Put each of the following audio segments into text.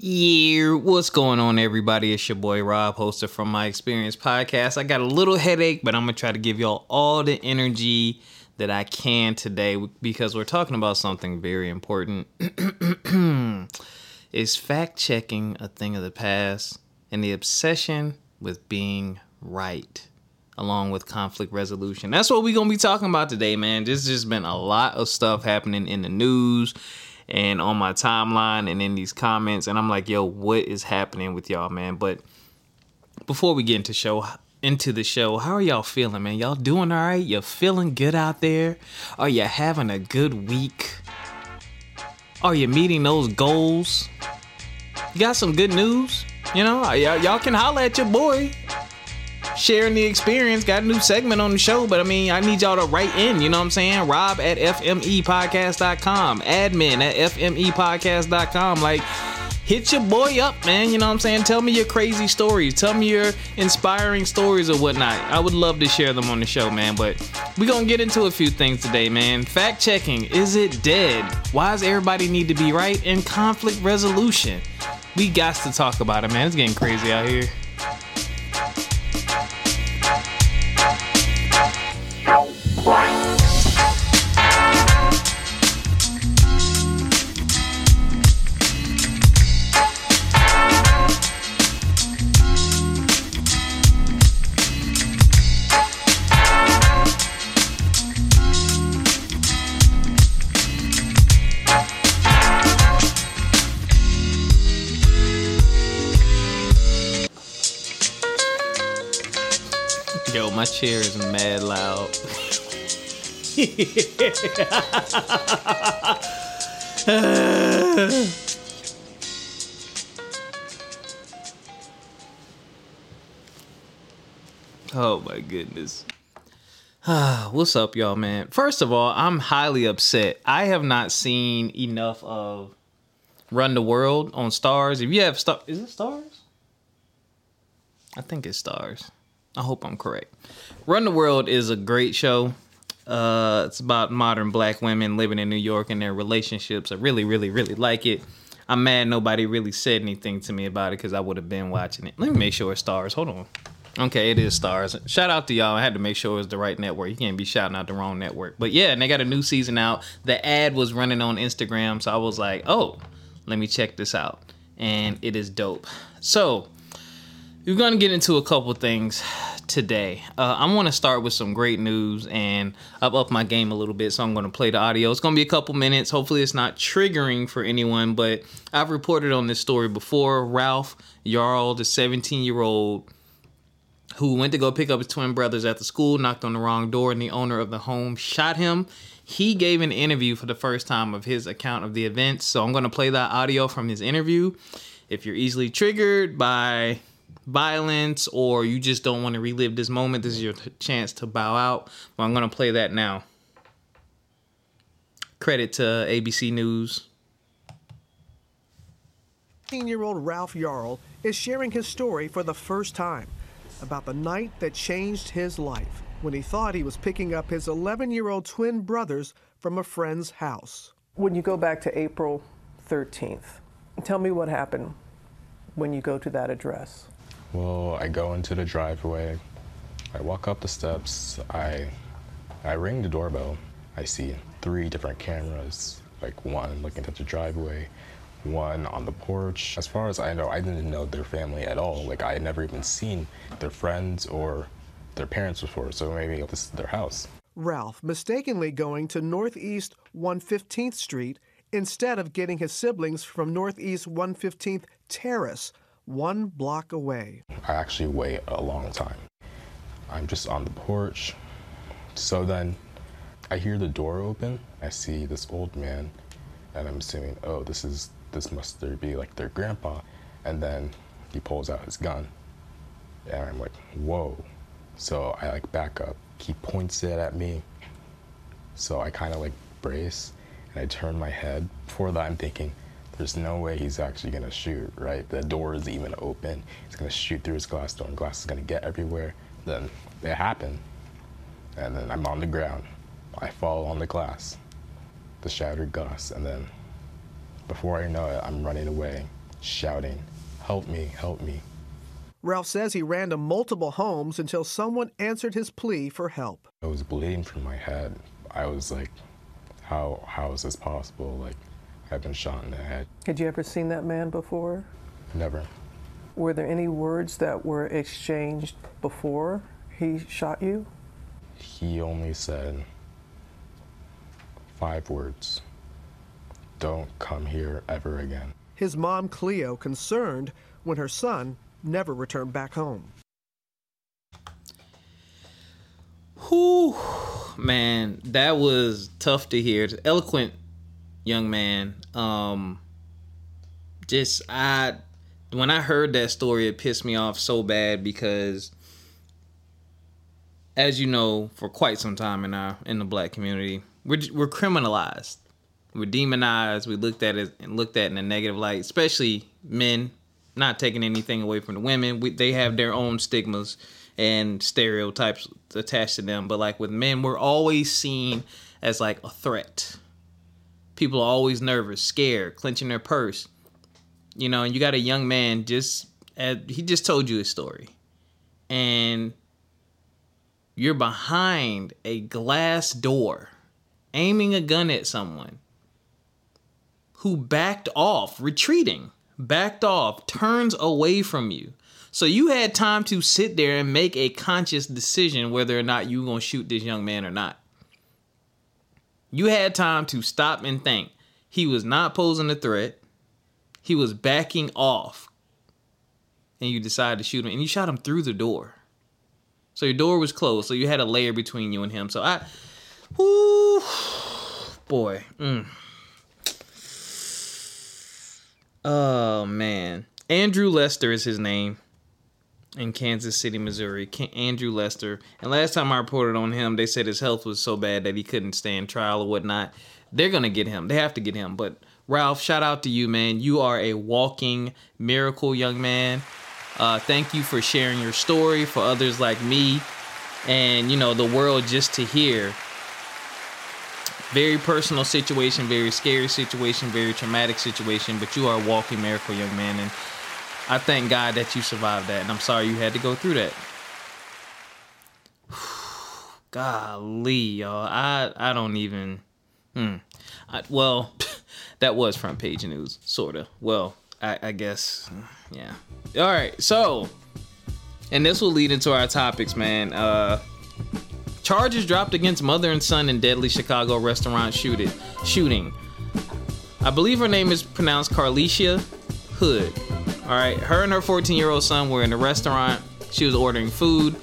Yeah, what's going on, everybody? It's your boy Rob, host of From My Experience podcast. I got a little headache, but I'm gonna try to give y'all all the energy that I can today because we're talking about something very important. Is fact checking a thing of the past and the obsession with being right? along with conflict resolution. That's what we're gonna be talking about today, man. There's just been a lot of stuff happening in the news and on my timeline and in these comments, and I'm like, yo, what is happening with y'all, man? But before we get into show into the show, how are y'all feeling, man? Y'all doing all right? You feeling good out there? Are you having a good week? Are you meeting those goals? You got some good news? You know, y- y'all can holler at your boy sharing the experience. Got a new segment on the show, but I mean, I need y'all to write in, you know what I'm saying? Rob at FMEpodcast.com, admin at FMEpodcast.com. Like, hit your boy up, man. You know what I'm saying? Tell me your crazy stories. Tell me your inspiring stories or whatnot. I would love to share them on the show, man. But we're going to get into a few things today, man. Fact checking is it dead? Why does everybody need to be right? And conflict resolution. We got to talk about it, man. It's getting crazy out here. Is mad loud. oh my goodness. Ah, what's up, y'all, man? First of all, I'm highly upset. I have not seen enough of Run the World on Starz. If you have Star, is it Starz? I think it's Starz. I hope I'm correct. Run the World is a great show. Uh, it's about modern black women living in New York and their relationships. I really, really, really like it. I'm mad nobody really said anything to me about it because I would have been watching it. Let me make sure it's Starz. Hold on. Okay, it is Starz. Shout out to y'all. I had to make sure it was the right network. You can't be shouting out the wrong network. But yeah, and they got a new season out. The ad was running on Instagram, so I was like, oh, let me check this out. And it is dope. So, we're going to get into a couple things today. Uh, I want to start with some great news, and I've upped my game a little bit, so I'm going to play the audio. It's going to be a couple minutes. Hopefully, it's not triggering for anyone, but I've reported on this story before. Ralph Yarl, the 17 year old who went to go pick up his twin brothers at the school, knocked on the wrong door, and the owner of the home shot him. He gave an interview for the first time of his account of the events, so I'm going to play that audio from his interview. If you're easily triggered by violence or you just don't want to relive this moment, this is your t- chance to bow out. Well, I'm going to play that now. Credit to ABC News. 15 year old Ralph Yarl is sharing his story for the first time about the night that changed his life when he thought he was picking up his 11 year old twin brothers from a friend's house. When you go back to April 13th, tell me what happened when you go to that address. Well, I go into the driveway. I walk up the steps. I I ring the doorbell. I see three different cameras, like one looking at the driveway, one on the porch. As far as I know, I didn't know their family at all. Like I had never even seen their friends or their parents before, so maybe this is their house. Ralph mistakenly going to Northeast 115th Street instead of getting his siblings from Northeast 115th Terrace, one block away. I actually wait a long time. I'm just on the porch. So then I hear the door open. I see this old man, and I'm assuming, oh, this is this must be like their grandpa. And then he pulls out his gun, and I'm like, whoa. So I like back up. He points it at me. So I kind of like brace, and I turn my head. Before that, I'm thinking, there's no way he's actually gonna shoot, right? The door is even open. He's gonna shoot through his glass door, and glass is gonna get everywhere. Then it happened, and then I'm on the ground. I fall on the glass, the shattered glass, and then before I know it, I'm running away. shouting, Help me, help me. Ralph says he ran to multiple homes until someone answered his plea for help. I was bleeding from my head. I was like, how, how is this possible? Like, I've been shot in the head. Had you ever seen that man before? Never. Were there any words that were exchanged before he shot you? He only said five words Don't come here ever again. His mom, Cleo, concerned when her son never returned back home. Whew, man, that was tough to hear. Eloquent young man. Um, just I, when I heard that story, it pissed me off so bad because, as you know, for quite some time in our in the black community, we're we're criminalized, we're demonized. We looked at it and looked at in a negative light, especially men. Not taking anything away from the women, we, they have their own stigmas and stereotypes attached to them. But like with men, we're always seen as like a threat. People are always nervous, scared, clenching their purse. You know, and you got a young man just he just told you his story. And you're behind a glass door aiming a gun at someone who backed off, retreating, backed off, turns away from you. So you had time to sit there and make a conscious decision whether or not you going to shoot this young man or not. You had time to stop and think. He was not posing a threat. He was backing off. And you decided to shoot him and you shot him through the door. So your door was closed, so you had a layer between you and him. So I whoo boy. Mm. Oh man. Andrew Lester is his name in Kansas City, Missouri. Andrew Lester. And last time I reported on him, they said his health was so bad that he couldn't stand trial or whatnot. They're gonna get him. They have to get him. But Ralph, shout out to you, man. You are a walking miracle, young man. Uh, thank you for sharing your story for others like me, and you know the world just to hear. Very personal situation, very scary situation, very traumatic situation. But you are a walking miracle, young man, and I thank God that you survived that, and I'm sorry you had to go through that. Golly, y'all, I I don't even. Hmm. I, well, that was front page news, sorta. Well, I, I guess, yeah. All right, so, and this will lead into our topics, man. Uh, charges dropped against mother and son in deadly Chicago restaurant shooting. Shooting. I believe her name is pronounced Carlishia Hood. All right, her and her 14 year old son were in a restaurant. She was ordering food.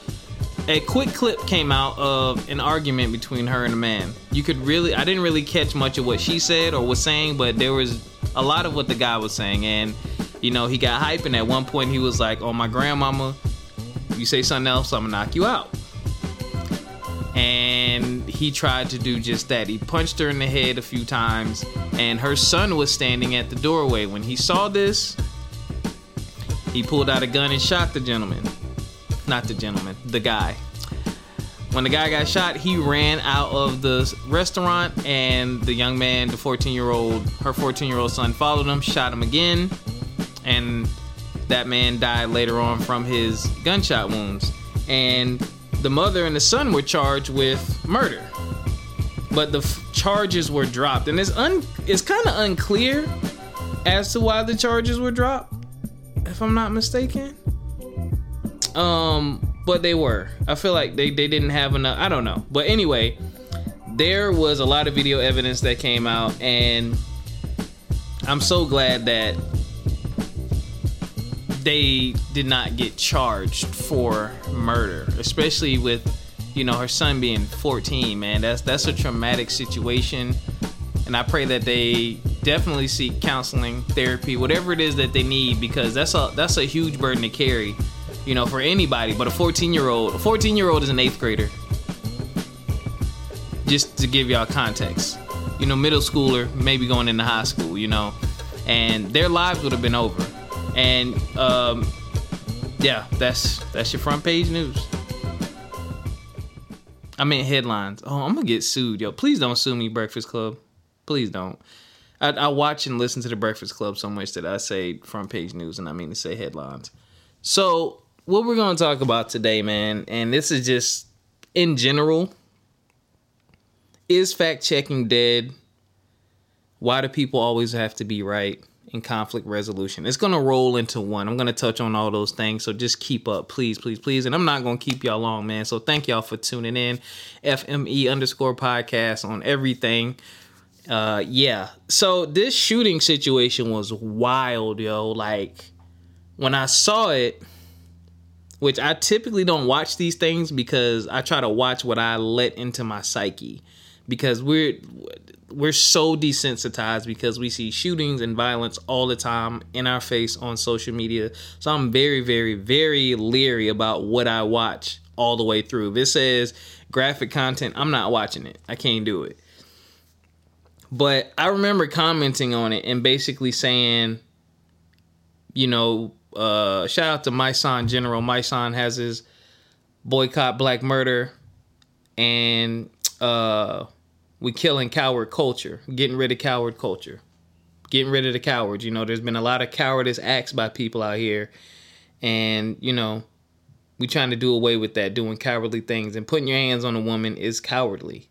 A quick clip came out of an argument between her and a man. You could really, I didn't really catch much of what she said or was saying, but there was a lot of what the guy was saying. And, you know, he got hype, and at one point he was like, Oh, my grandmama, you say something else, I'm gonna knock you out. And he tried to do just that. He punched her in the head a few times, and her son was standing at the doorway. When he saw this, he pulled out a gun and shot the gentleman. Not the gentleman, the guy. When the guy got shot, he ran out of the restaurant, and the young man, the 14 year old, her 14 year old son, followed him, shot him again, and that man died later on from his gunshot wounds. And the mother and the son were charged with murder, but the f- charges were dropped, and it's un it's kind of unclear as to why the charges were dropped if I'm not mistaken. Um, but they were. I feel like they, they didn't have enough. I don't know. But anyway, there was a lot of video evidence that came out, and I'm so glad that they did not get charged for murder, especially with you know her son being 14. Man, that's that's a traumatic situation, and I pray that they definitely seek counseling, therapy, whatever it is that they need, because that's a that's a huge burden to carry, you know, for anybody. But a 14 year old, a 14 year old is an eighth grader. Just to give y'all context, you know, middle schooler, maybe going into high school, you know, and their lives would have been over. And um, yeah, that's that's your front page news. I mean headlines. Oh, I'm gonna get sued, yo. Please don't sue me, Breakfast Club. Please don't. I, I watch and listen to the Breakfast Club so much that I say front page news and I mean to say headlines. So what we're gonna talk about today, man, and this is just in general. Is fact checking dead? Why do people always have to be right? in conflict resolution. It's gonna roll into one. I'm gonna touch on all those things. So just keep up, please, please, please. And I'm not gonna keep y'all long, man. So thank y'all for tuning in. FME underscore podcast on everything. Uh yeah. So this shooting situation was wild, yo. Like when I saw it, which I typically don't watch these things because I try to watch what I let into my psyche because we're we're so desensitized because we see shootings and violence all the time in our face on social media. So I'm very, very, very leery about what I watch all the way through. If it says graphic content, I'm not watching it. I can't do it. But I remember commenting on it and basically saying, you know, uh, shout out to my son General. My son has his boycott black murder and uh we killing coward culture, getting rid of coward culture, getting rid of the cowards. You know, there's been a lot of cowardice acts by people out here, and you know, we trying to do away with that, doing cowardly things, and putting your hands on a woman is cowardly.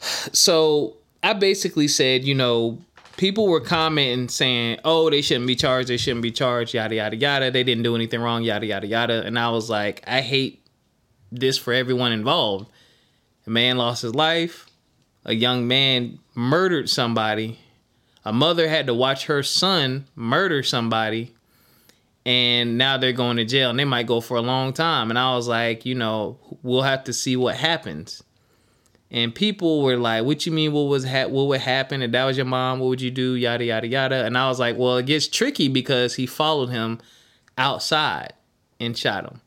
So I basically said, you know, people were commenting saying, "Oh, they shouldn't be charged. They shouldn't be charged. Yada yada yada. They didn't do anything wrong. Yada yada yada." And I was like, I hate this for everyone involved a man lost his life. A young man murdered somebody. A mother had to watch her son murder somebody. And now they're going to jail and they might go for a long time. And I was like, you know, we'll have to see what happens. And people were like, "What you mean? What was ha- what would happen if that was your mom? What would you do? Yada yada yada." And I was like, "Well, it gets tricky because he followed him outside and shot him."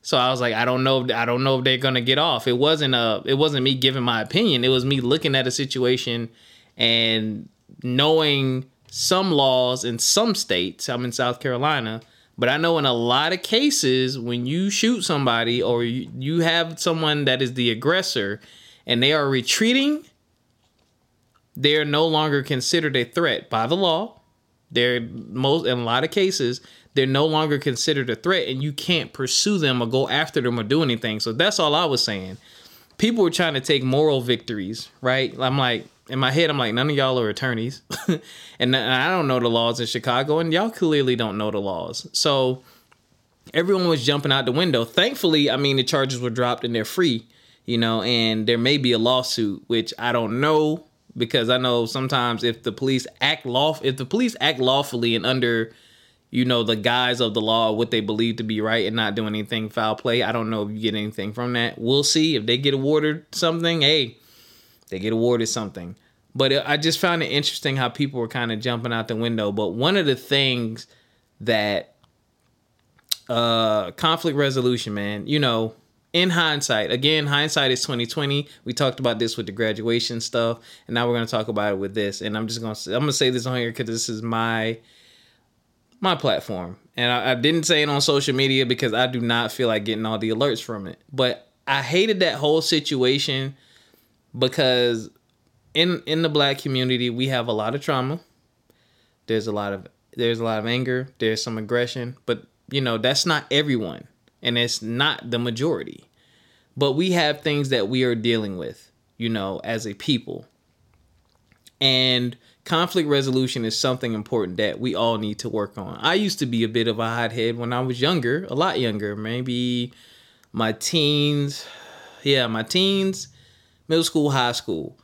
So I was like, I don't know, I don't know if they're gonna get off. It wasn't a, it wasn't me giving my opinion. It was me looking at a situation and knowing some laws in some states. I'm in South Carolina, but I know in a lot of cases when you shoot somebody or you, you have someone that is the aggressor and they are retreating, they are no longer considered a threat by the law. They're most in a lot of cases they're no longer considered a threat and you can't pursue them or go after them or do anything. So that's all I was saying. People were trying to take moral victories, right? I'm like, in my head, I'm like, none of y'all are attorneys. and I don't know the laws in Chicago, and y'all clearly don't know the laws. So everyone was jumping out the window. Thankfully, I mean, the charges were dropped and they're free, you know, and there may be a lawsuit, which I don't know because I know sometimes if the police act law if the police act lawfully and under you know, the guise of the law, what they believe to be right and not doing anything foul play. I don't know if you get anything from that. We'll see. If they get awarded something, hey, they get awarded something. But I just found it interesting how people were kind of jumping out the window. But one of the things that uh conflict resolution, man, you know, in hindsight, again, hindsight is 2020. We talked about this with the graduation stuff, and now we're gonna talk about it with this. And I'm just gonna I'm gonna say this on here because this is my my platform. And I, I, didn't say it on social media because I do not feel like getting all the alerts from it. But I hated that whole situation because in in the black community we have a lot of trauma. There's a lot of there's a lot of anger, there's some aggression, but you know, that's not everyone and it's not the majority. But we have things that we are dealing with, you know, as a people. And conflict resolution is something important that we all need to work on. I used to be a bit of a hothead when I was younger, a lot younger, maybe my teens. Yeah, my teens, middle school, high school.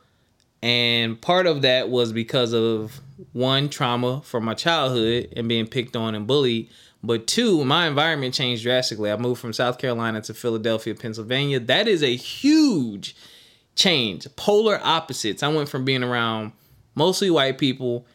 And part of that was because of one trauma from my childhood and being picked on and bullied, but two, my environment changed drastically. I moved from South Carolina to Philadelphia, Pennsylvania. That is a huge change, polar opposites. I went from being around mostly white people,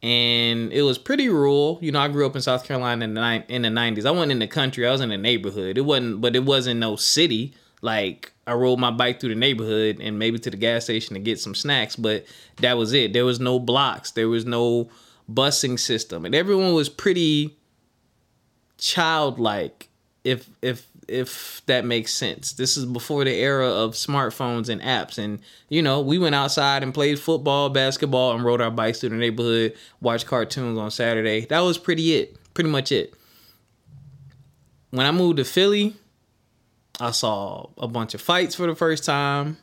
and it was pretty rural. You know, I grew up in South Carolina in the ni- in the nineties. I wasn't in the country. I was in the neighborhood. It wasn't, but it wasn't no city. Like I rode my bike through the neighborhood and maybe to the gas station to get some snacks, but that was it. There was no blocks. There was no busing system, and everyone was pretty childlike. If if if that makes sense. This is before the era of smartphones and apps. And, you know, we went outside and played football, basketball, and rode our bikes through the neighborhood, watched cartoons on Saturday. That was pretty it. Pretty much it. When I moved to Philly, I saw a bunch of fights for the first time,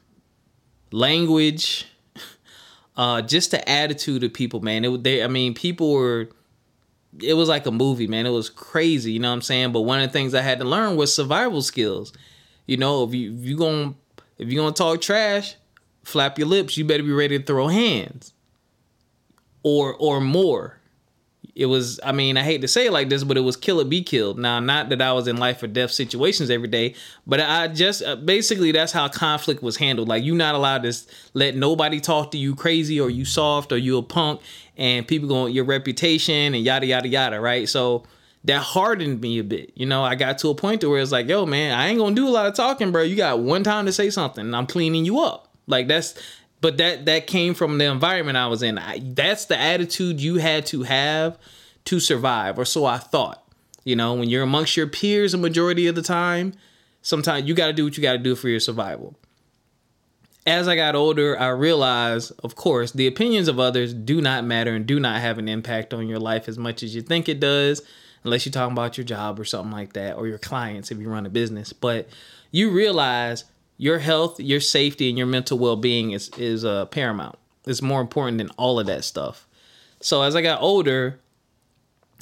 language, uh, just the attitude of people, man. It they I mean, people were it was like a movie, man. It was crazy, you know what I'm saying? But one of the things I had to learn was survival skills. You know, if you if you going if you gonna talk trash, flap your lips. You better be ready to throw hands, or or more it was i mean i hate to say it like this but it was kill or be killed. Now not that i was in life or death situations every day but i just uh, basically that's how conflict was handled. Like you're not allowed to let nobody talk to you crazy or you soft or you a punk and people going your reputation and yada yada yada right? So that hardened me a bit you know? I got to a point to where it's like yo man i ain't gonna do a lot of talking bro. You got one time to say something and i'm cleaning you up. Like that's but that that came from the environment I was in. I, that's the attitude you had to have to survive, or so I thought. You know, when you're amongst your peers, a majority of the time, sometimes you got to do what you got to do for your survival. As I got older, I realized, of course, the opinions of others do not matter and do not have an impact on your life as much as you think it does, unless you're talking about your job or something like that, or your clients if you run a business. But you realize your health, your safety, and your mental well being is is uh, paramount. It's more important than all of that stuff. So as I got older,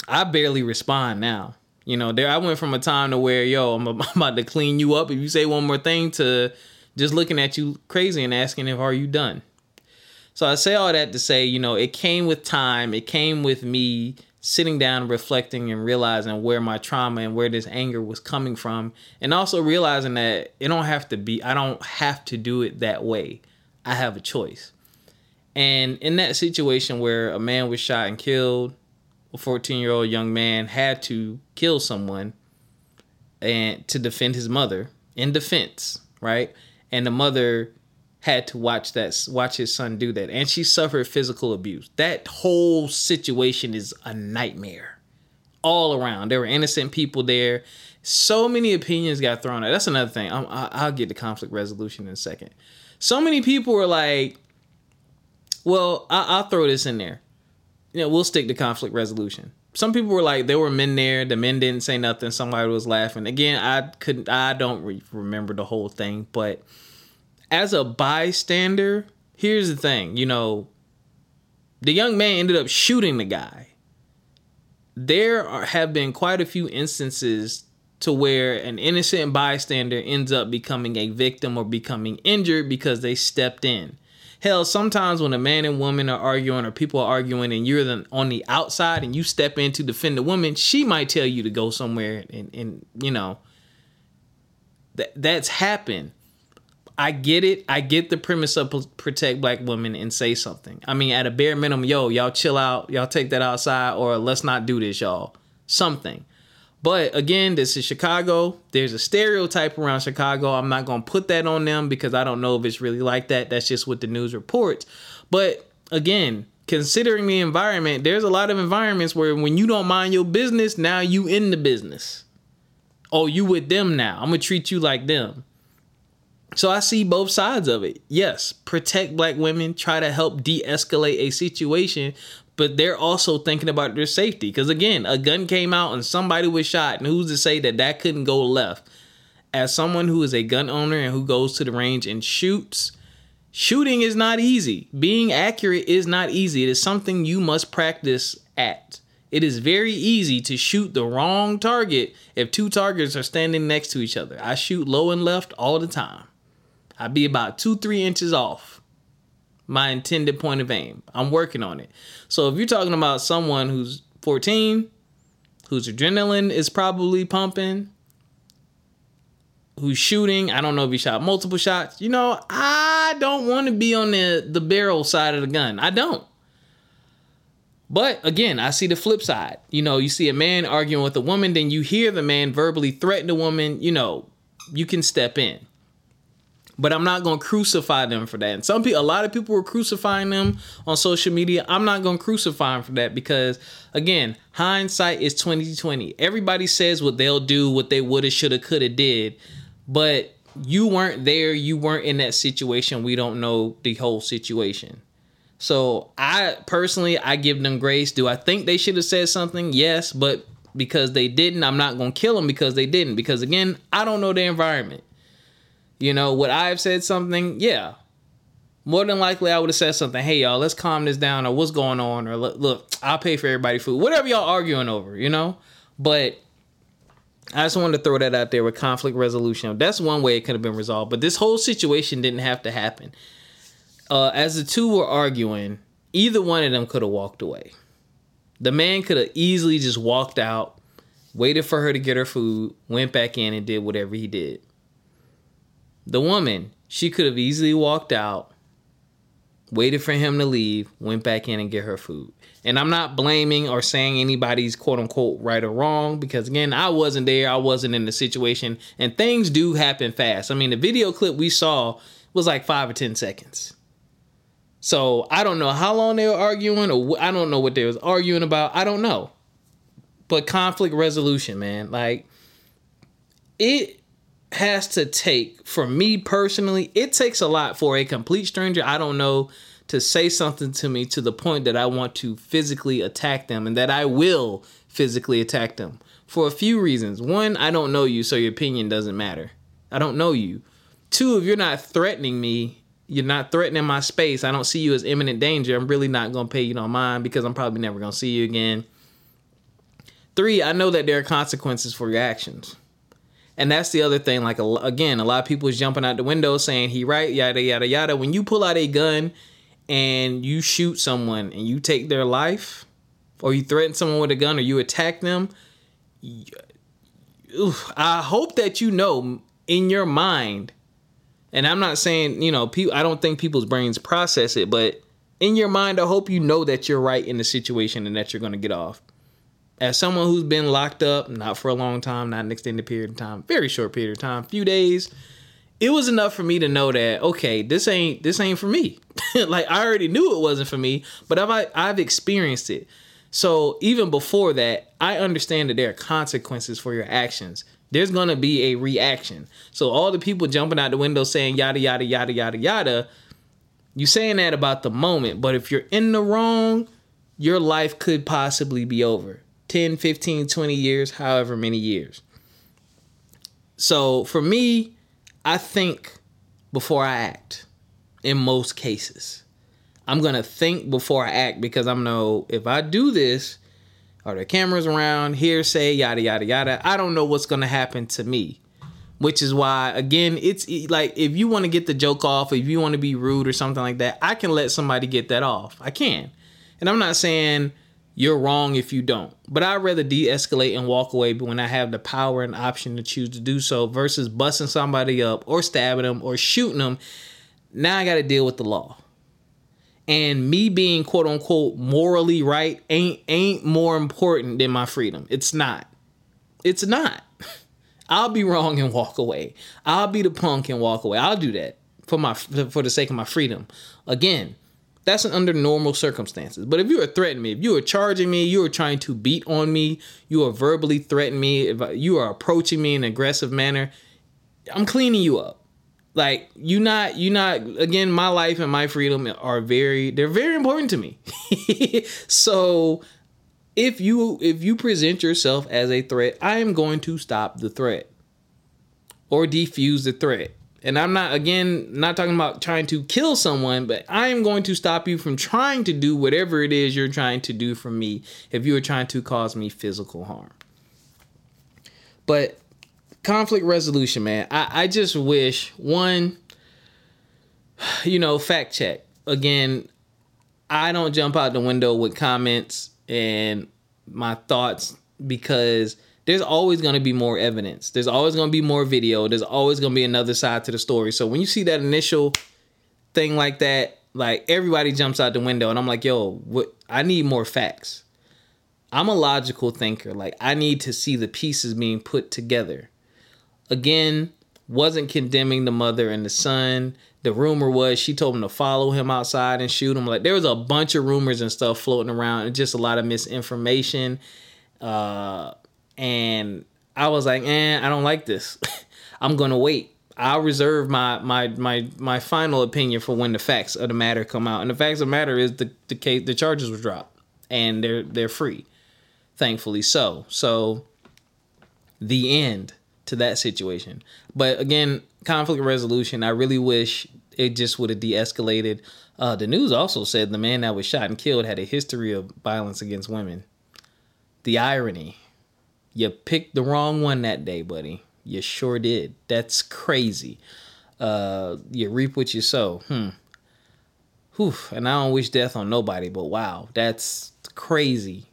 I barely respond now. You know, there I went from a time to where yo, I'm about to clean you up if you say one more thing to just looking at you crazy and asking if are you done. So I say all that to say, you know, it came with time. It came with me sitting down reflecting and realizing where my trauma and where this anger was coming from and also realizing that it don't have to be i don't have to do it that way. I have a choice. And in that situation where a man was shot and killed a 14 year old young man had to kill someone and to defend his mother in defense right? And the mother had to watch that watch his son do that. And she suffered physical abuse. That whole situation is a nightmare all around. There were innocent people there. So many opinions got thrown out. That's another thing. I will get to conflict resolution in a second. So many people were like well I, i'll throw this in there. You know we'll stick to conflict resolution. Some people were like there were men there. The men didn't say nothing. Somebody was laughing. Again i couldn't i don't re- remember the whole thing but as a bystander, here's the thing, you know, the young man ended up shooting the guy. There are, have been quite a few instances to where an innocent bystander ends up becoming a victim or becoming injured because they stepped in. Hell, sometimes when a man and woman are arguing or people are arguing and you're the, on the outside and you step in to defend the woman, she might tell you to go somewhere and, and you know, that that's happened. I get it. I get the premise of protect black women and say something. I mean, at a bare minimum, yo, y'all chill out. Y'all take that outside or let's not do this, y'all. Something. But again, this is Chicago. There's a stereotype around Chicago. I'm not to put that on them because I don't know if it's really like that. That's just what the news reports. But again, considering the environment, there's a lot of environments where when you don't mind your business, now you in the business. Oh, you with them now. I'm to treat you like them. So I see both sides of it. Yes, protect black women, try to help de-escalate a situation, but they're also thinking about their safety because again, a gun came out and somebody was shot, and who's to say that that couldn't go left? As someone who is a gun owner and who goes to the range and shoots, shooting is not easy. Being accurate is not easy. It is something you must practice at. It is very easy to shoot the wrong target if two targets are standing next to each other. I shoot low and left all the time. I'd be about two, three inches off my intended point of aim. I'm working on it. So if you're talking about someone who's 14, whose adrenaline is probably pumping, who's shooting, I don't know if he shot multiple shots. You know, I don't want to be on the the barrel side of the gun. I don't. But again, I see the flip side. You know, you see a man arguing with a woman, then you hear the man verbally threaten the woman, you know, you can step in. But I'm not gonna crucify them for that. And some people, a lot of people were crucifying them on social media. I'm not gonna crucify them for that because, again, hindsight is 2020. Everybody says what they'll do, what they woulda, shoulda, coulda did, but you weren't there. You weren't in that situation. We don't know the whole situation. So I personally, I give them grace. Do I think they should have said something? Yes, but because they didn't, I'm not gonna kill them because they didn't. Because again, I don't know the environment. You know, would I have said something? Yeah. More than likely, I would have said something. Hey, y'all, let's calm this down, or what's going on, or look, I'll pay for everybody food, whatever y'all arguing over, you know. But I just wanted to throw that out there with conflict resolution. That's one way it could have been resolved. But this whole situation didn't have to happen uh, as the two were arguing, either one of them could have walked away. The man could have easily just walked out, waited for her to get her food, went back in and did whatever he did. The woman, she could have easily walked out, waited for him to leave, went back in and get her food. And I'm not blaming or saying anybody's quote unquote right or wrong because again, I wasn't there, I wasn't in the situation, and things do happen fast. I mean, the video clip we saw was like five or 10 seconds. So I don't know how long they were arguing, or I don't know what they was arguing about. I don't know. But conflict resolution, man, like it has to take for me personally. It takes a lot for a complete stranger I don't know to say something to me to the point that I want to physically attack them, and that I will physically attack them for a few reasons. One, I don't know you, so your opinion doesn't matter. I don't know you. Two, if you're not threatening me you're not threatening my space. I don't see you as imminent danger. I'm really not going to pay you no mind because I'm probably never going to see you again. Three, I know that there are consequences for your actions. And that's the other thing. Like, again, a lot of people is jumping out the window saying he right, yada, yada, yada. When you pull out a gun and you shoot someone and you take their life, or you threaten someone with a gun or you attack them, I hope that you know in your mind and I'm not saying, you know, people I don't think people's brains process it, but in your mind, I hope you know that you're right in the situation and that you're going to get off. As someone who's been locked up, not for a long time, not an extended period of time, very short period of time, few days, it was enough for me to know that okay, this ain't this ain't for me. like I already knew it wasn't for me, but I've I've experienced it. So even before that, I understand that there are consequences for your actions there's gonna be a reaction. So all the people jumping out the window saying yada yada yada yada yada, you saying that about the moment, but if you're in the wrong, your life could possibly be over. 10, 15, 20 years, however many years. So for me, I think before I act in most cases. I'm going to think before I act because I'm know if I do this, are there cameras around? Hearsay, yada yada yada. I don't know what's gonna happen to me, which is why again, it's like if you want to get the joke off, if you want to be rude or something like that, I can let somebody get that off. I can, and I'm not saying you're wrong if you don't, but I'd rather de-escalate and walk away when I have the power and option to choose to do so versus busting somebody up or stabbing them or shooting them. Now I got to deal with the law and me being quote unquote morally right ain't ain't more important than my freedom. It's not. It's not. I'll be wrong and walk away. I'll be the punk and walk away. I'll do that for my for the sake of my freedom. Again, that's an under normal circumstances. But if you are threatening me, if you are charging me, you are trying to beat on me, you are verbally threatening me, if you are approaching me in an aggressive manner, I'm cleaning you up. Like you not you not again my life and my freedom are very they're very important to me. So if you if you present yourself as a threat i am going to stop the threat or defuse the threat and i'm not again not talking about trying to kill someone but i am going to stop you from trying to do whatever it is you're trying to do for me if you are trying to cause me physical harm but conflict resolution, man. I, I just wish one, you know, fact check. Again, I don't jump out the window with comments and my thoughts because there's always going to be more evidence. There's always going to be more video. There's always going to be another side to the story. So when you see that initial thing like that, like everybody jumps out the window and I'm like, "Yo, what I need more facts." I'm a logical thinker. Like I need to see the pieces being put together again, wasn't condemning the mother and the son. The rumor was she told him to follow him outside and shoot him. Like there was a bunch of rumors and stuff floating around, and just a lot of misinformation. Uh, and I was like, eh, I don't like this. I'm gonna wait. I'll reserve my my my my final opinion for when the facts of the matter come out. And the facts of the matter is the the case the charges were dropped and they're they're free. Thankfully so. So the end to that situation. But again, conflict resolution, I really wish it just would have de-escalated. Uh, the news also said the man that was shot and killed had a history of violence against women. The irony. You picked the wrong one that day, buddy. You sure did. That's crazy. Uh, you reap what you sow. Hmm. Whew. And I don't wish death on nobody, but wow, that's crazy.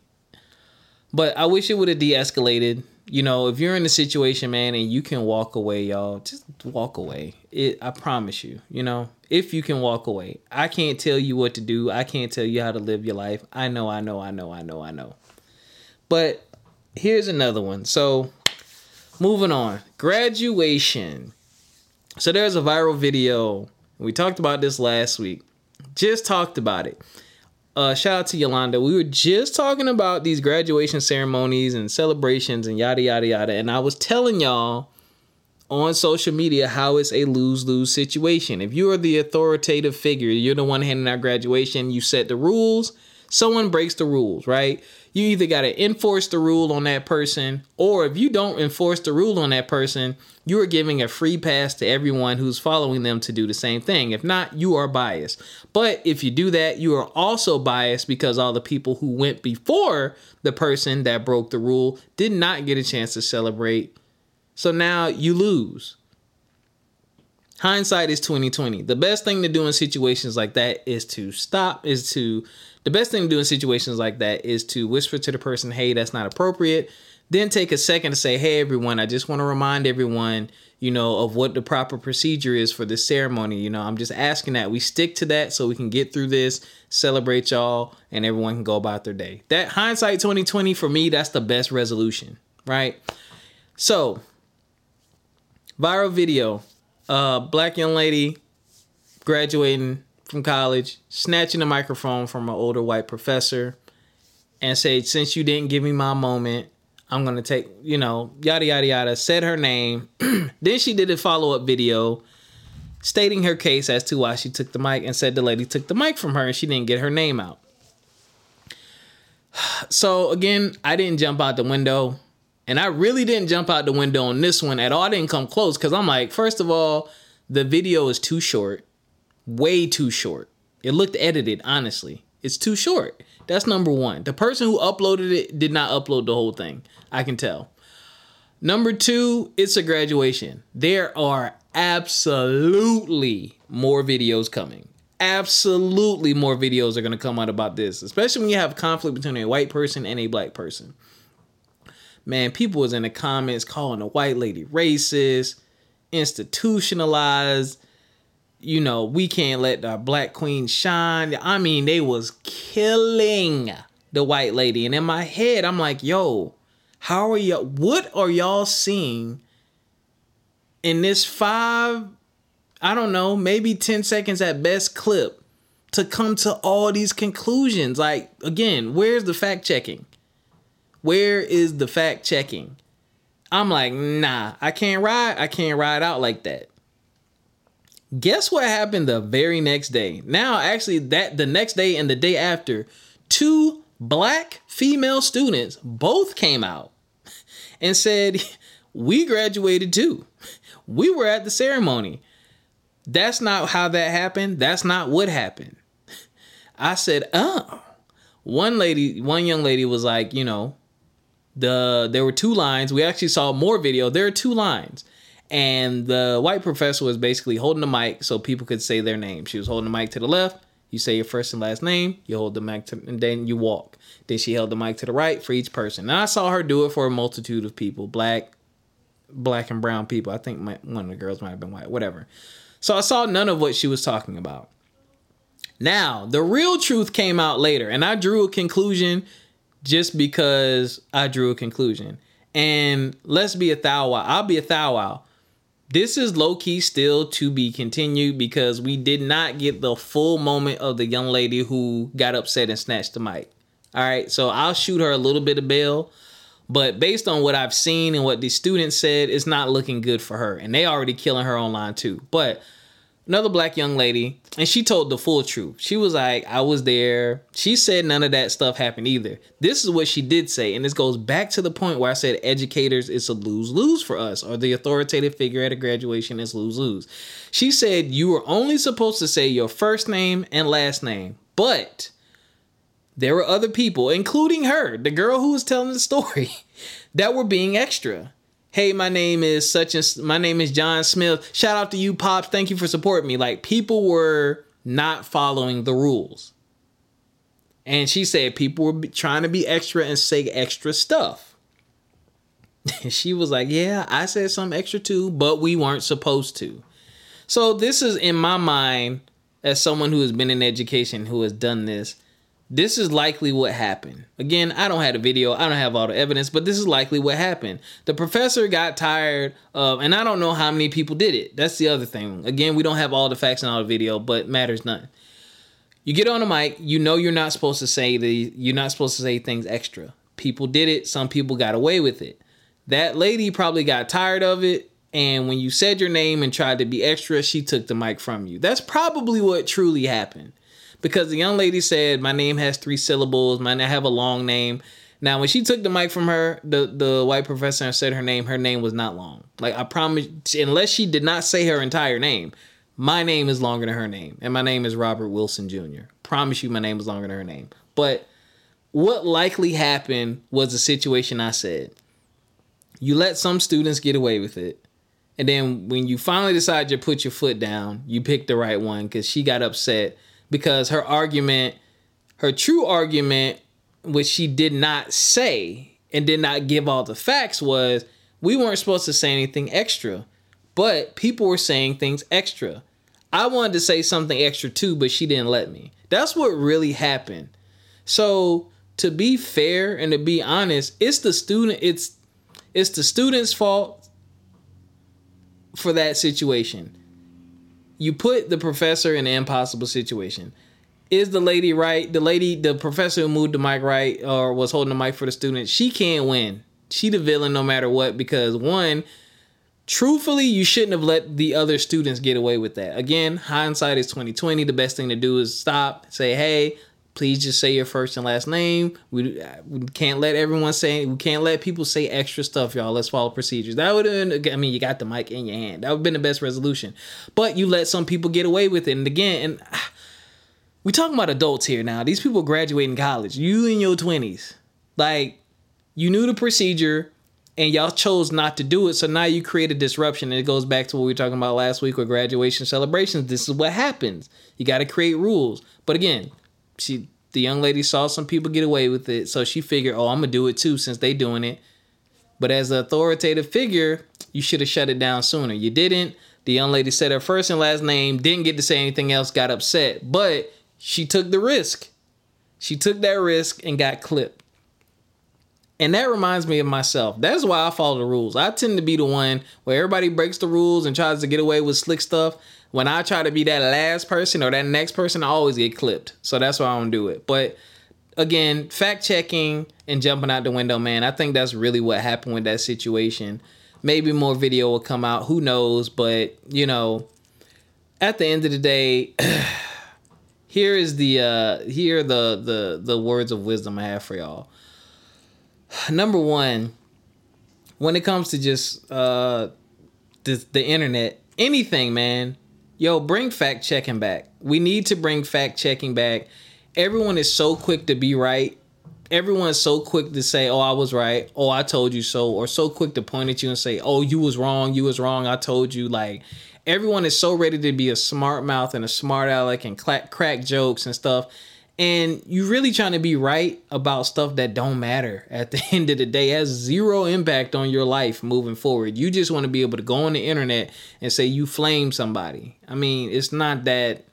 But I wish it would have de-escalated. You know, if you're in a situation, man, and you can walk away, y'all, just walk away. It I promise you, you know, if you can walk away. I can't tell you what to do. I can't tell you how to live your life. I know, I know, I know, I know, I know. But here's another one. So moving on. Graduation. So there's a viral video. We talked about this last week. Just talked about it uh, shout out to Yolanda. We were just talking about these graduation ceremonies and celebrations and yada yada yada, and I was telling y'all on social media how it's a lose lose situation. If you are the authoritative figure, you're the one handing out graduation, you set the rules, someone breaks the rules, right? You either got to enforce the rule on that person, or if you don't enforce the rule on that person, you are giving a free pass to everyone who's following them to do the same thing. If not, you are biased. But if you do that, you are also biased because all the people who went before the person that broke the rule did not get a chance to celebrate. So now you lose. Hindsight is 2020. The best thing to do in situations like that is to stop, is to the best thing to do in situations like that is to whisper to the person, hey, that's not appropriate. Then take a second to say, hey, everyone, I just want to remind everyone, you know, of what the proper procedure is for this ceremony. You know, I'm just asking that we stick to that so we can get through this, celebrate y'all, and everyone can go about their day. That hindsight 2020 for me, that's the best resolution, right? So, viral video, uh, black young lady graduating from college, snatching a microphone from an older white professor, and said, "Since you didn't give me my moment, I'm gonna take you know yada yada yada." Said her name. then she did a follow up video stating her case as to why she took the mic and said the lady took the mic from her and she didn't get her name out. So again, I didn't jump out the window. And I really didn't jump out the window on this one at all. I didn't come close because I'm like, first of all, the video is too short way too short. It looked edited, honestly. It's too short. That's number one. The person who uploaded it did not upload the whole thing. I can tell. Number two, it's a graduation. There are absolutely more videos coming. Absolutely more videos are going to come out about this, especially when you have conflict between a white person and a black person. Man, people was in the comments calling the white lady racist, institutionalized, you know, we can't let our black queen shine. I mean, they was killing the white lady. And in my head, I'm like, yo, how are y'all, what are y'all seeing in this five, I don't know, maybe 10 seconds at best clip to come to all these conclusions? Like, again, where's the fact checking? Where is the fact checking? I'm like, nah, I can't ride, I can't ride out like that. Guess what happened the very next day? Now, actually, that the next day and the day after, two black female students both came out and said, We graduated too. We were at the ceremony. That's not how that happened. That's not what happened. I said, Oh. One lady, one young lady was like, you know, the there were two lines. We actually saw more video. There are two lines and the white professor was basically holding the mic so people could say their name. She was holding the mic to the left. You say your first and last name. You hold the mic, to, and then you walk. Then she held the mic to the right for each person. And I saw her do it for a multitude of people, black, black and brown people. I think my, one of the girls might have been white, whatever. So I saw none of what she was talking about. Now, the real truth came out later, and I drew a conclusion just because I drew a conclusion. And let's be a thou wow. I'll be a thou wow this is low key still to be continued because we did not get the full moment of the young lady who got upset and snatched the mic. All right, so I'll shoot her a little bit of bail, but based on what I've seen and what the students said, it's not looking good for her, and they already killing her online too. But another black young lady, and she told the full truth. She was like, I was there. She said none of that stuff happened either. This is what she did say, and this goes back to the point where I said educators is a lose lose for us, or the authoritative figure at a graduation is lose lose. She said you were only supposed to say your first name and last name, but there were other people, including her, the girl who was telling the story, that were being extra hey, my name is such and my name is John Smith. Shout out to you, Pops. Thank you for supporting me. Like people were not following the rules. And she said people were trying to be extra and say extra stuff. And she was like, Yeah, I said some extra too, but we weren't supposed to. So, this is in my mind, as someone who has been in education who has done this, this is likely what happened. Again, I don't have the video, I don't have all the evidence, but this is likely what happened. The professor got tired of, and I don't know how many people did it. That's the other thing. Again, we don't have all the facts in all the video, but matters none. You get on the mic, you know you're not supposed to say the you're not supposed to say things extra. People did it, some people got away with it. That lady probably got tired of it, and when you said your name and tried to be extra, she took the mic from you. That's probably what truly happened because the young lady said my name has three syllables. Might not have a long name. Now, when she took the mic from her, the the white professor and said her name, her name was not long. Like I promise, unless she did not say her entire name, my name is longer than her name, and my name is Robert Wilson Jr. Promise you, my name is longer than her name. But what likely happened was the situation I said. You let some students get away with it. And then when you finally decide to put your foot down, you pick the right one because she got upset because her argument, her true argument, which she did not say and did not give all the facts, was we weren't supposed to say anything extra, but people were saying things extra. I wanted to say something extra too, but she didn't let me. That's what really happened. So to be fair and to be honest, it's the student, it's it's the student's fault for that situation you put the professor in an impossible situation. Is the lady right? The lady, the professor who moved the mic right or was holding the mic for the student, she can't win. She the villain no matter what because one, truthfully, you shouldn't have let the other students get away with that. Again, hindsight is 2020. The best thing to do is stop, say, hey, please just say your first and last name. We, we can't let everyone say we can't let people say extra stuff, y'all. Let's follow procedures. That would have I mean, you got the mic in your hand. That would have been the best resolution. But you let some people get away with it. And again, and ah, we talking about adults here now. These people graduating college. You in your twenties, like you knew the procedure. And y'all chose not to do it, so now you create a disruption. And it goes back to what we were talking about last week with graduation celebrations. This is what happens. You got to create rules. But again, she the young lady saw some people get away with it, so she figured, oh, I'm gonna do it too since they doing it. But as an authoritative figure, you should have shut it down sooner. You didn't. The young lady said her first and last name, didn't get to say anything else, got upset, but she took the risk. She took that risk and got clipped. And that reminds me of myself. That's why I follow the rules. I tend to be the one where everybody breaks the rules and tries to get away with slick stuff when I try to be that last person or that next person, I always get clipped. So that's why I don't do it. But again, fact checking and jumping out the window, man, I think that's really what happened with that situation. Maybe more video will come out. Who knows? But, you know, at the end of the day, here is the uh here the the the words of wisdom I have for y'all. Number one, when it comes to just uh the the internet, anything, man, yo, bring fact checking back. We need to bring fact checking back. Everyone is so quick to be right. Everyone is so quick to say, "Oh, I was right," "Oh, I told you so," or so quick to point at you and say, "Oh, you was wrong. You was wrong. I told you." Like everyone is so ready to be a smart mouth and a smart aleck and crack jokes and stuff and you really trying to be right about stuff that don't matter at the end of the day has zero impact on your life moving forward you just want to be able to go on the internet and say you flame somebody i mean it's not that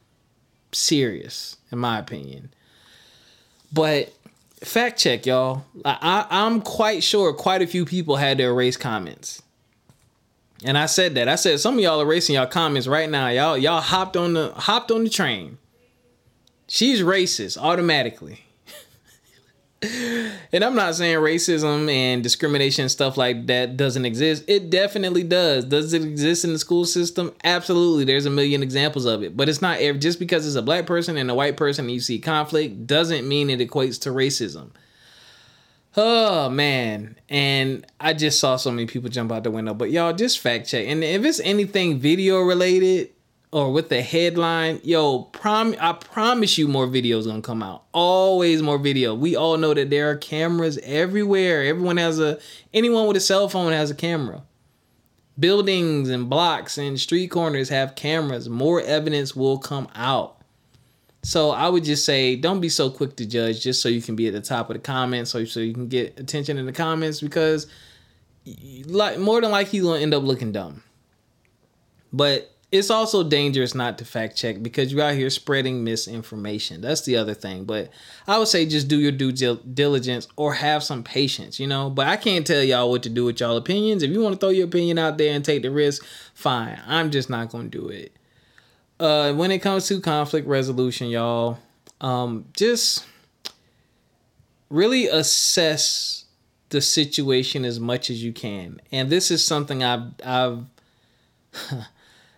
serious in my opinion but fact check y'all I, I i'm quite sure quite a few people had to erase comments And I said that. I said some of y'all erasing y'all comments right now. Y'all y'all hopped on the hopped on the train. She's racist automatically. and I'm not saying racism and discrimination and stuff like that doesn't exist. It definitely does. Does it exist in the school system? Absolutely. There's a million examples of it. But it's not just because it's a black person and a white person and you see conflict doesn't mean it equates to racism. Oh man. And I just saw so many people jump out the window. But y'all just fact check. And if it's anything video related, or with the headline, yo, prom I promise you more videos gonna come out. Always more video. We all know that there are cameras everywhere. Everyone has a anyone with a cell phone has a camera. Buildings and blocks and street corners have cameras. More evidence will come out. So I would just say don't be so quick to judge just so you can be at the top of the comments so, so you can get attention in the comments because like more than likely you're gonna end up looking dumb. But it's also dangerous not to fact check because you're out here spreading misinformation. That's the other thing. But I would say just do your due diligence or have some patience, you know. But I can't tell y'all what to do with y'all opinions. If you want to throw your opinion out there and take the risk, fine. I'm just not going to do it. Uh, when it comes to conflict resolution, y'all, um, just really assess the situation as much as you can. And this is something I've I've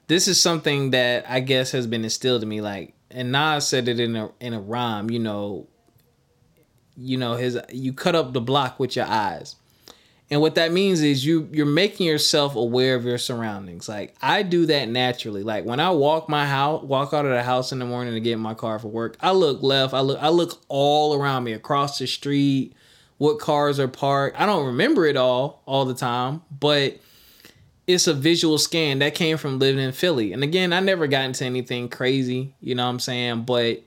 this is something that I guess has been instilled in me. Like, and Nas said it in a in a rhyme. You know, you know his you cut up the block with your eyes, and what that means is you you're making yourself aware of your surroundings. Like I do that naturally. Like when I walk my house, walk out of the house in the morning to get in my car for work, I look left. I look I look all around me, across the street, what cars are parked. I don't remember it all all the time, but it's a visual scan that came from living in Philly. And again, I never got into anything crazy, you know what I'm saying? But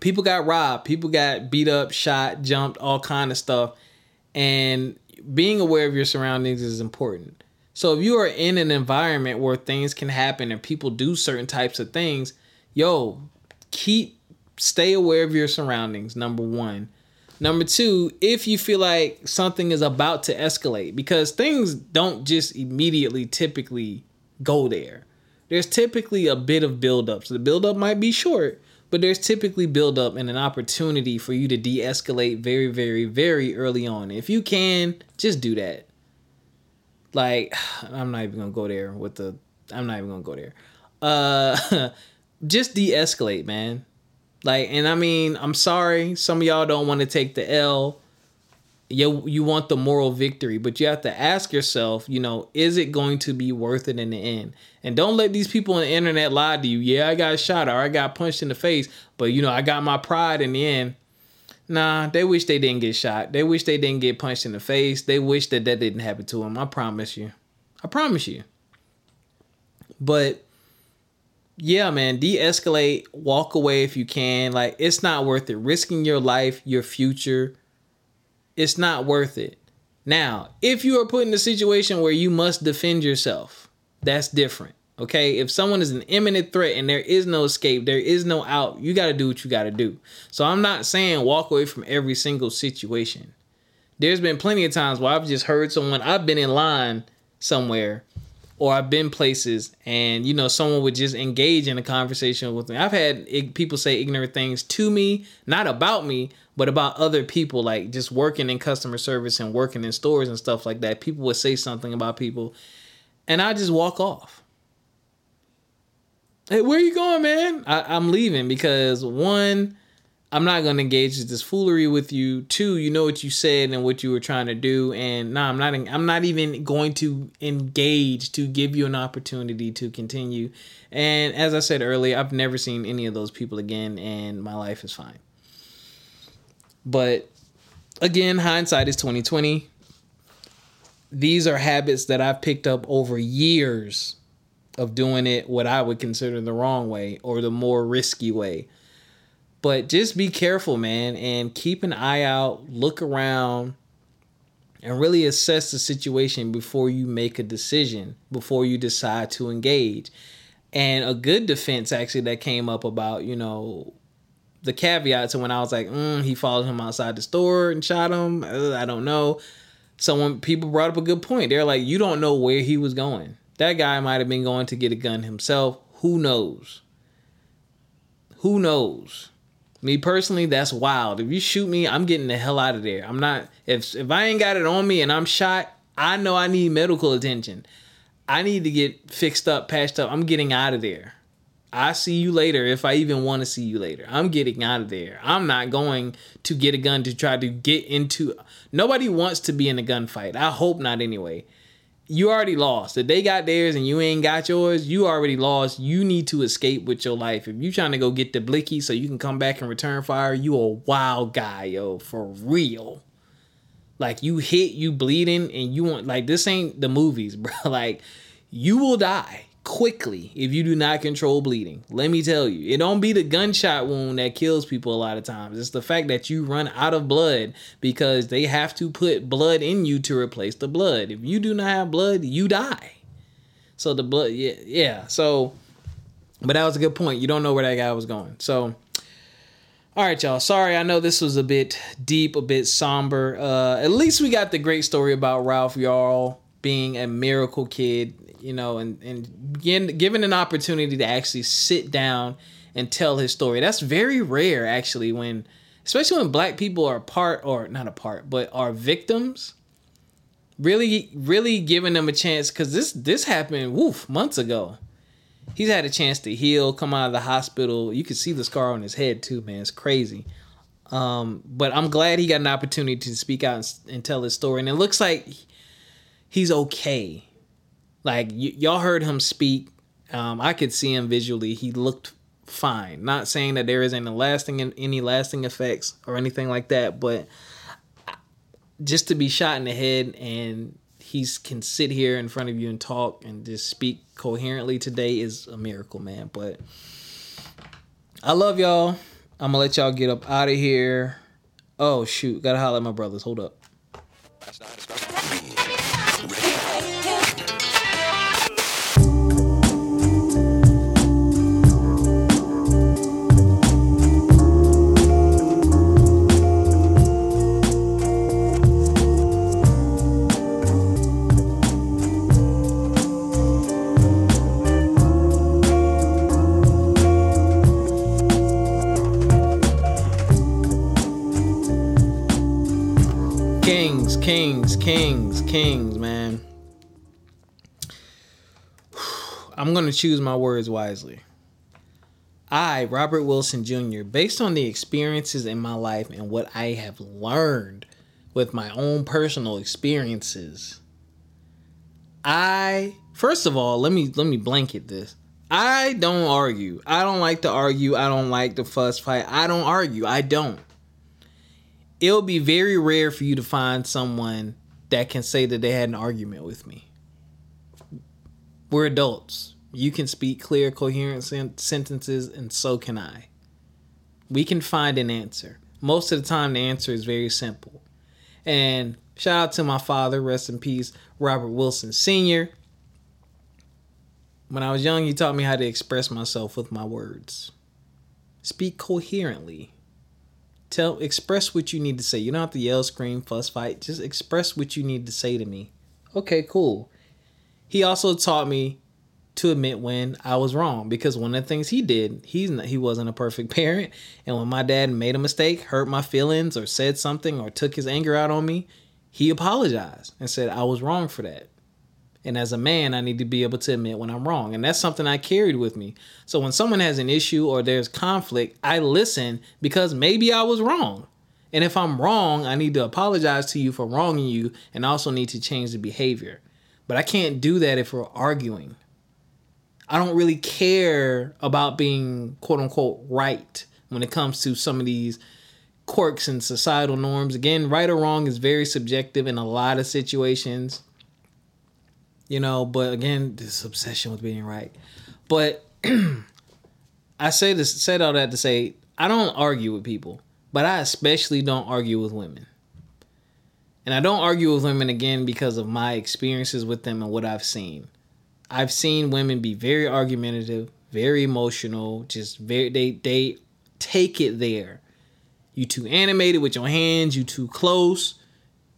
people got robbed, people got beat up, shot, jumped, all kind of stuff. And being aware of your surroundings is important. So if you are in an environment where things can happen and people do certain types of things, yo, keep stay aware of your surroundings, number 1. Number two, if you feel like something is about to escalate, because things don't just immediately typically go there. There's typically a bit of buildup. So the buildup might be short, but there's typically buildup and an opportunity for you to de escalate very, very, very early on. If you can, just do that. Like, I'm not even gonna go there with the, I'm not even gonna go there. Uh, just de escalate, man. Like, and I mean, I'm sorry, some of y'all don't want to take the L. You you want the moral victory, but you have to ask yourself, you know, is it going to be worth it in the end? And don't let these people on the internet lie to you. Yeah, I got shot or I got punched in the face, but you know, I got my pride in the end. Nah, they wish they didn't get shot. They wish they didn't get punched in the face. They wish that that didn't happen to them. I promise you. I promise you. But yeah, man, de-escalate, walk away if you can. Like it's not worth it. Risking your life, your future, it's not worth it. Now, if you are put in a situation where you must defend yourself, that's different. Okay? If someone is an imminent threat and there is no escape, there is no out, you got to do what you got to do. So I'm not saying walk away from every single situation. There's been plenty of times where I've just heard someone, I've been in line somewhere or I've been places and you know someone would just engage in a conversation with me. I've had people say ignorant things to me, not about me, but about other people like just working in customer service and working in stores and stuff like that. People would say something about people and I just walk off. Hey, where you going, man? I, I'm leaving because one, I'm not gonna engage this foolery with you. Two, you know what you said and what you were trying to do, and nah, I'm not. I'm not even going to engage to give you an opportunity to continue. And as I said earlier, I've never seen any of those people again, and my life is fine. But again, hindsight is 2020. These are habits that I've picked up over years of doing it what I would consider the wrong way or the more risky way but just be careful, man, and keep an eye out, look around, and really assess the situation before you make a decision, before you decide to engage. And a good defense actually that came up about, you know, the caveat to when I was like, mm, he followed him outside the store and shot him. I don't know. someone people brought up a good point. They're like, you don't know where he was going. That guy might have been going to get a gun himself. Who knows? Who knows? Me personally, that's wild. If you shoot me, I'm getting the hell out of there. I'm not if if I ain't got it on me and I'm shot, I know I need medical attention. I need to get fixed up, patched up. I'm getting out of there. I see you later if I even want to see you later. I'm getting out of there. I'm not going to get a gun to try to get into Nobody wants to be in a gunfight. I hope not anyway. You already lost. If they got theirs and you ain't got yours, you already lost. You need to escape with your life. If you trying to go get the blicky so you can come back and return fire, you a wild guy, yo, for real. Like you hit, you bleeding, and you want like this ain't the movies, bro. Like you will die quickly if you do not control bleeding. Let me tell you, it don't be the gunshot wound that kills people a lot of times. It's the fact that you run out of blood because they have to put blood in you to replace the blood. If you do not have blood, you die. So the blood, yeah, yeah. So, but that was a good point. You don't know where that guy was going. So, all right, y'all. Sorry, I know this was a bit deep, a bit somber. Uh, at least we got the great story about Ralph Yarl being a miracle kid you know, and and given an opportunity to actually sit down and tell his story. That's very rare, actually, when especially when black people are part or not a part, but are victims. Really, really giving them a chance because this this happened woof months ago. He's had a chance to heal, come out of the hospital. You can see the scar on his head too, man. It's crazy. Um, but I'm glad he got an opportunity to speak out and, and tell his story, and it looks like he's okay like y- y'all heard him speak. Um, I could see him visually. He looked fine. Not saying that there isn't lasting any lasting effects or anything like that, but just to be shot in the head and he can sit here in front of you and talk and just speak coherently today is a miracle, man. But I love y'all. I'm gonna let y'all get up out of here. Oh shoot, gotta holler at my brothers. Hold up. Kings, kings, kings, man. I'm going to choose my words wisely. I, Robert Wilson Jr., based on the experiences in my life and what I have learned with my own personal experiences, I first of all, let me let me blanket this. I don't argue. I don't like to argue. I don't like to fuss fight. I don't argue. I don't it'll be very rare for you to find someone that can say that they had an argument with me. We're adults. You can speak clear, coherent sen- sentences, and so can I. We can find an answer. Most of the time, the answer is very simple. And shout out to my father, rest in peace, Robert Wilson Sr. When I was young, he taught me how to express myself with my words. Speak coherently tell express what you need to say. You don't have to yell, scream, fuss, fight. Just express what you need to say to me. Okay, cool. He also taught me to admit when I was wrong because one of the things he did, he's not, he wasn't a perfect parent, and when my dad made a mistake, hurt my feelings, or said something, or took his anger out on me, he apologized and said I was wrong for that. And as a man, I need to be able to admit when I'm wrong. And that's something I carried with me. So when someone has an issue or there's conflict, I listen because maybe I was wrong. And if I'm wrong, I need to apologize to you for wronging you and also need to change the behavior. But I can't do that if we're arguing. I don't really care about being quote unquote right when it comes to some of these quirks and societal norms. Again, right or wrong is very subjective in a lot of situations you know. But again, this obsession with being right. But I say this, said all that to say I don't argue with people, but I especially don't argue with women. And I don't argue with women again because of my experiences with them and what I've seen. I've seen women be very argumentative, very emotional, just very they they take it there. You too animated with your hands, you too close.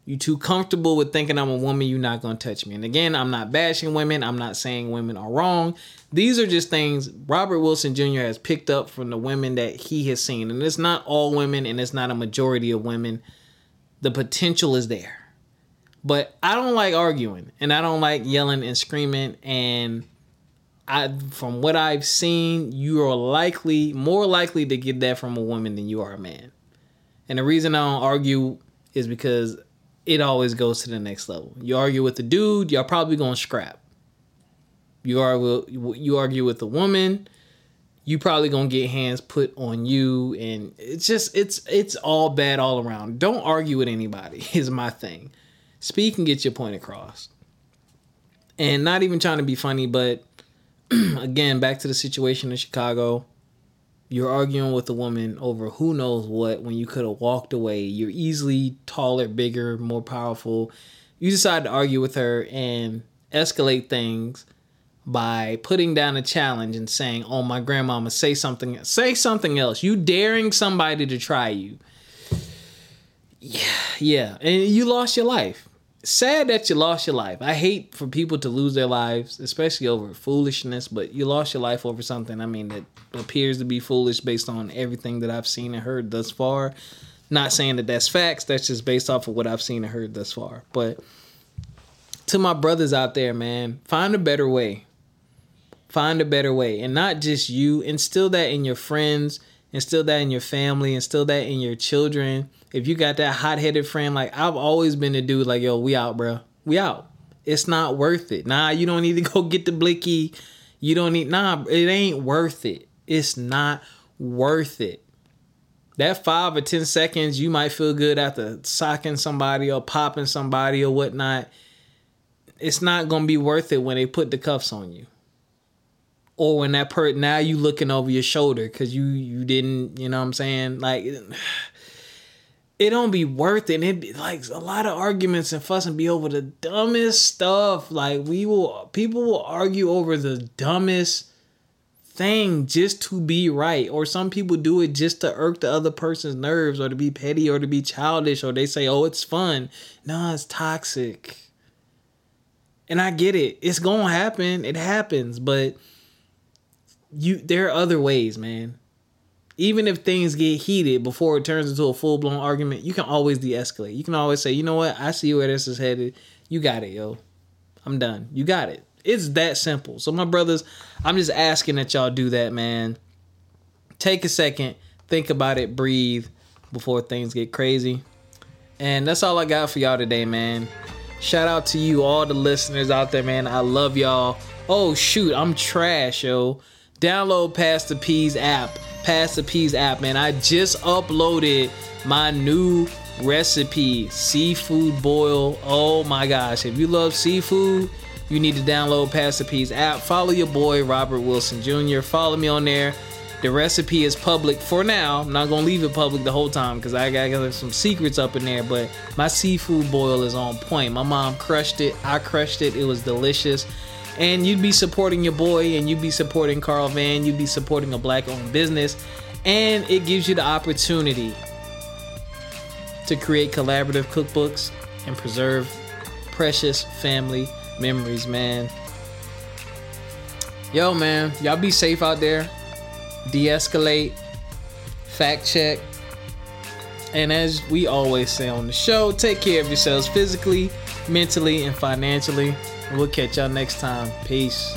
You too comfortable with thinking I'm a woman, you're not gonna touch me. And again, I'm not bashing women. I'm not saying women are wrong. These are just things Robert Wilson Jr. has picked up from the women that he has seen. And it's not all women and it's not a majority of women. The potential is there. But I don't like arguing and I don't like yelling and screaming. And I from what I've seen, you are likely more likely to get that from a woman than you are a man. And the reason I don't argue is because it always goes to the next level. You argue with a dude, y'all probably gonna scrap. You argue, you argue with a woman, you probably gonna get hands put on you, and it's just it's it's all bad all around. Don't argue with anybody is my thing. Speak and get your point across. And not even trying to be funny, but again, back to the situation in Chicago you're arguing with a woman over who knows what when you could have walked away. You're easily taller, bigger, more powerful. You decide to argue with her and escalate things by putting down a challenge and saying, "Oh, my grandmama, say something, say something else." You daring somebody to try you. Yeah, yeah, and you lost your life sad that you lost your life. I hate for people to lose their lives, especially over foolishness, but you lost your life over something, I mean, that appears to be foolish based on everything that I've seen and heard thus far. Not saying that that's facts, that's just based off of what I've seen and heard thus far. But to my brothers out there, man, find a better way. Find a better way. And not just you, instill that in your friends, instill that in your family, instill that in your children if you got that hot headed friend, like I've always been a dude, like yo, we out, bro, we out. It's not worth it. Nah, you don't need to go get the blicky. You don't need nah. It ain't worth it. It's not worth it. That five or ten seconds, you might feel good after socking somebody or popping somebody or whatnot. It's not gonna be worth it when they put the cuffs on you or when that per now you looking over your shoulder because you you didn't you know what i'm saying like it don't be worth it. And it be like a lot of arguments and fussing be over the dumbest stuff. Like we will people will argue over the dumbest thing just to be right. Or some people do it just to irk the other person's nerves or to be petty or to be childish or they say, oh, it's fun. No, it's toxic. And I get it. It's gonna happen. It happens, but you there are other ways, man even if things get heated before it turns into a full blown argument, you can always de escalate. You can always say, you know what, I see where this is headed. You got it, yo. I'm done. You got it. It's that simple. So, my brothers, I'm just asking that y'all do that, man. Take a second, think about it, breathe before things get crazy. And that's all I got for y'all today, man. Shout out to you, all the listeners out there, man. I love y'all. Oh, shoot, I'm trash, yo. Download Pass the Peaz app Pass the Peaz app, man. I just uploaded my new recipe, seafood boil. Oh my gosh. If you love seafood, you need to download Pass the Peaz app. Follow your boy, Robert Wilson Jr. Follow me on there. The recipe is public for now. I'm not gonna leave it public the whole time because I got some secrets up in there. But my seafood boil is on point. My mom crushed it. I crushed it. It was delicious and you'd be supporting your boy and you'd be supporting Carl Van, you'd be supporting a black owned business, and it gives you the opportunity to create collaborative cookbooks and preserve precious family memories, man. Yo, man, y'all be safe out there. De escalate, fact check. And as we always say on the show, take care of yourselves physically, mentally, and financially. We'll catch y'all next time. Peace.